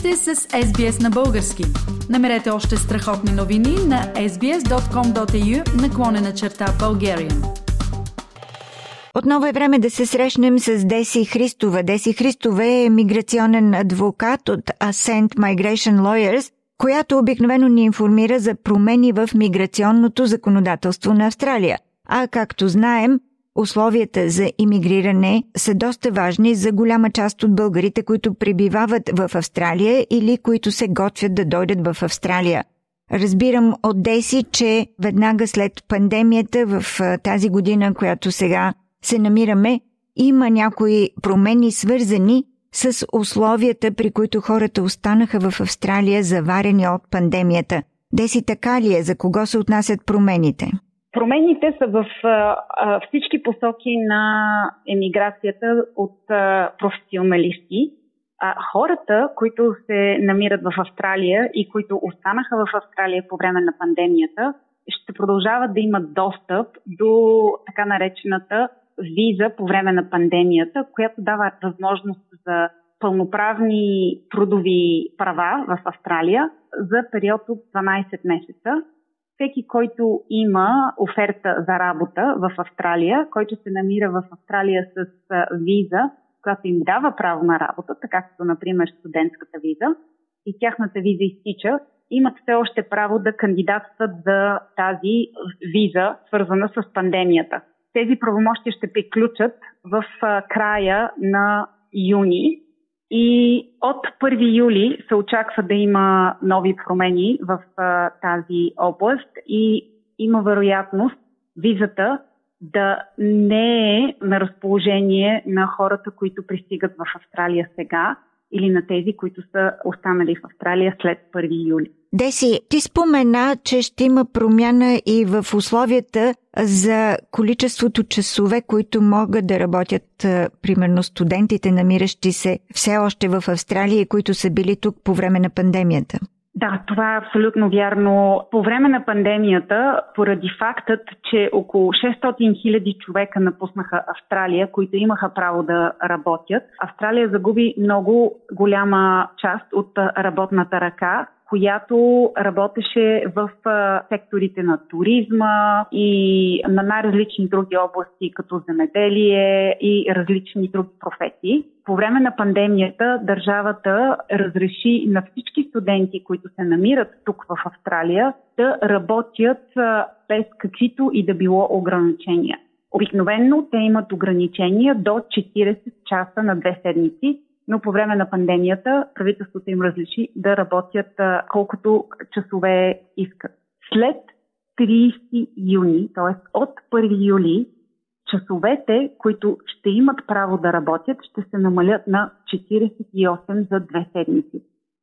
сте с SBS на български. Намерете още страхотни новини на sbs.com.au наклонена черта Bulgarian. Отново е време да се срещнем с Деси Христова. Деси Христова е миграционен адвокат от Ascent Migration Lawyers, която обикновено ни информира за промени в миграционното законодателство на Австралия. А както знаем, условията за иммигриране са доста важни за голяма част от българите, които пребивават в Австралия или които се готвят да дойдат в Австралия. Разбирам от Деси, че веднага след пандемията в тази година, която сега се намираме, има някои промени свързани с условията, при които хората останаха в Австралия заварени от пандемията. Деси така ли е? За кого се отнасят промените? Промените са в а, всички посоки на емиграцията от а, професионалисти. А, хората, които се намират в Австралия и които останаха в Австралия по време на пандемията, ще продължават да имат достъп до така наречената виза по време на пандемията, която дава възможност за пълноправни трудови права в Австралия за период от 12 месеца всеки, който има оферта за работа в Австралия, който се намира в Австралия с виза, която им дава право на работа, така като, например, студентската виза, и тяхната виза изтича, имат все още право да кандидатстват за тази виза, свързана с пандемията. Тези правомощи ще приключат в края на юни и от 1 юли се очаква да има нови промени в тази област и има вероятност визата да не е на разположение на хората, които пристигат в Австралия сега или на тези, които са останали в Австралия след 1 юли. Деси, ти спомена, че ще има промяна и в условията за количеството часове, които могат да работят, примерно, студентите, намиращи се все още в Австралия, които са били тук по време на пандемията. Да, това е абсолютно вярно. По време на пандемията, поради фактът, че около 600 хиляди човека напуснаха Австралия, които имаха право да работят, Австралия загуби много голяма част от работната ръка, която работеше в секторите на туризма и на най-различни други области, като земеделие и различни други професии. По време на пандемията държавата разреши на всички студенти, които се намират тук в Австралия, да работят без каквито и да било ограничения. Обикновенно те имат ограничения до 40 часа на две седмици, но по време на пандемията правителството им разреши да работят колкото часове искат. След 30 юни, т.е. от 1 юли, часовете, които ще имат право да работят, ще се намалят на 48 за две седмици.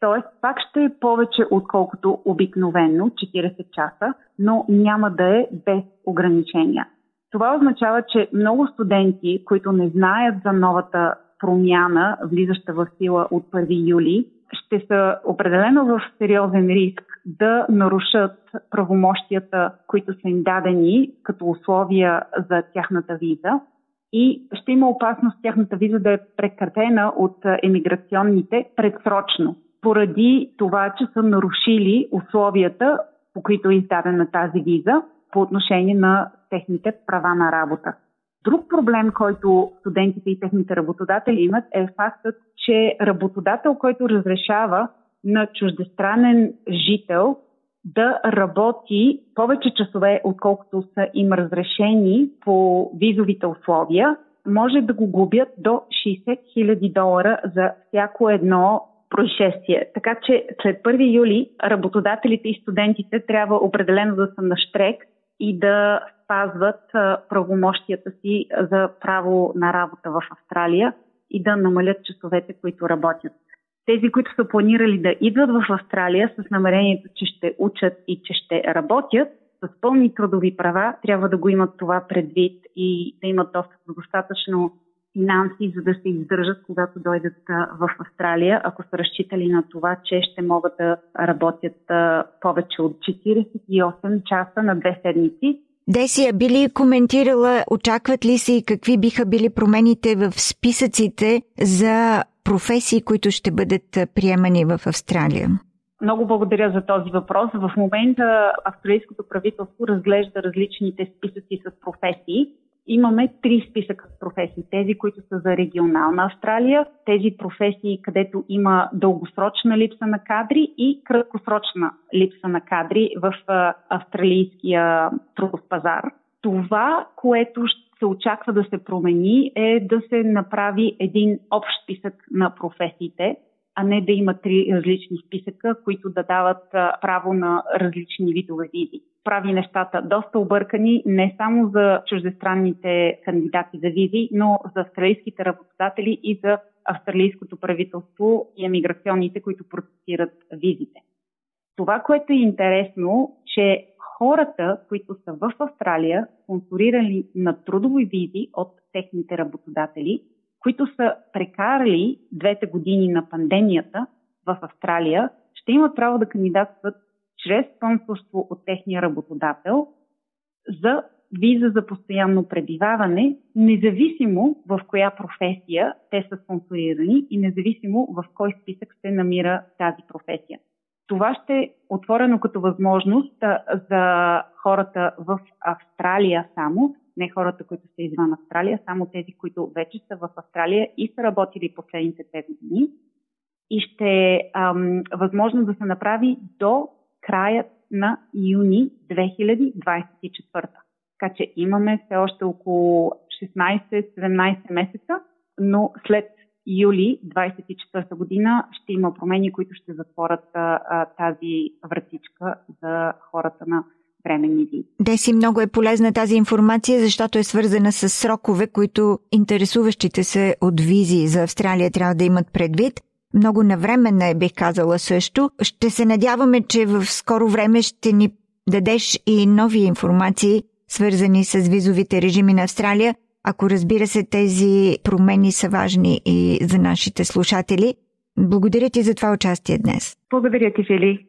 Тоест, пак ще е повече отколкото обикновено, 40 часа, но няма да е без ограничения. Това означава, че много студенти, които не знаят за новата промяна, влизаща в сила от 1 юли, ще са определено в сериозен риск да нарушат правомощията, които са им дадени като условия за тяхната виза и ще има опасност тяхната виза да е прекратена от емиграционните предсрочно, поради това, че са нарушили условията, по които е издадена тази виза по отношение на техните права на работа. Друг проблем, който студентите и техните работодатели имат е фактът, че работодател, който разрешава на чуждестранен жител да работи повече часове, отколкото са им разрешени по визовите условия, може да го губят до 60 000 долара за всяко едно происшествие. Така че след 1 юли работодателите и студентите трябва определено да са на штрек и да спазват правомощията си за право на работа в Австралия и да намалят часовете, които работят. Тези, които са планирали да идват в Австралия с намерението, че ще учат и че ще работят с пълни трудови права, трябва да го имат това предвид и да имат достъп до достатъчно финанси, за да се издържат, когато дойдат в Австралия, ако са разчитали на това, че ще могат да работят повече от 48 часа на две седмици Десия, би ли коментирала, очакват ли се и какви биха били промените в списъците за професии, които ще бъдат приемани в Австралия? Много благодаря за този въпрос. В момента австралийското правителство разглежда различните списъци с професии. Имаме три списъка професии. Тези, които са за регионална Австралия, тези професии, където има дългосрочна липса на кадри и краткосрочна липса на кадри в австралийския трудов пазар. Това, което се очаква да се промени, е да се направи един общ списък на професиите, а не да има три различни списъка, които да дават право на различни видове визи. Прави нещата доста объркани не само за чуждестранните кандидати за визи, но за австралийските работодатели и за австралийското правителство и емиграционните, които процесират визите. Това, което е интересно, че хората, които са в Австралия, спонсорирани на трудови визи от техните работодатели, които са прекарали двете години на пандемията в Австралия, ще имат право да кандидатстват чрез спонсорство от техния работодател за виза за постоянно пребиваване, независимо в коя професия те са спонсорирани и независимо в кой списък се намира тази професия. Това ще е отворено като възможност за хората в Австралия само, не хората, които са извън Австралия, само тези, които вече са в Австралия и са работили последните 5 години. И ще е възможно да се направи до края на юни 2024. Така че имаме все още около 16-17 месеца, но след юли 2024 година ще има промени, които ще затворят а, тази вратичка за хората на временни визи. Деси, много е полезна тази информация, защото е свързана с срокове, които интересуващите се от визи за Австралия трябва да имат предвид. Много навременна е, бих казала също. Ще се надяваме, че в скоро време ще ни дадеш и нови информации, свързани с визовите режими на Австралия, ако разбира се тези промени са важни и за нашите слушатели. Благодаря ти за това участие днес. Благодаря ти, Фили.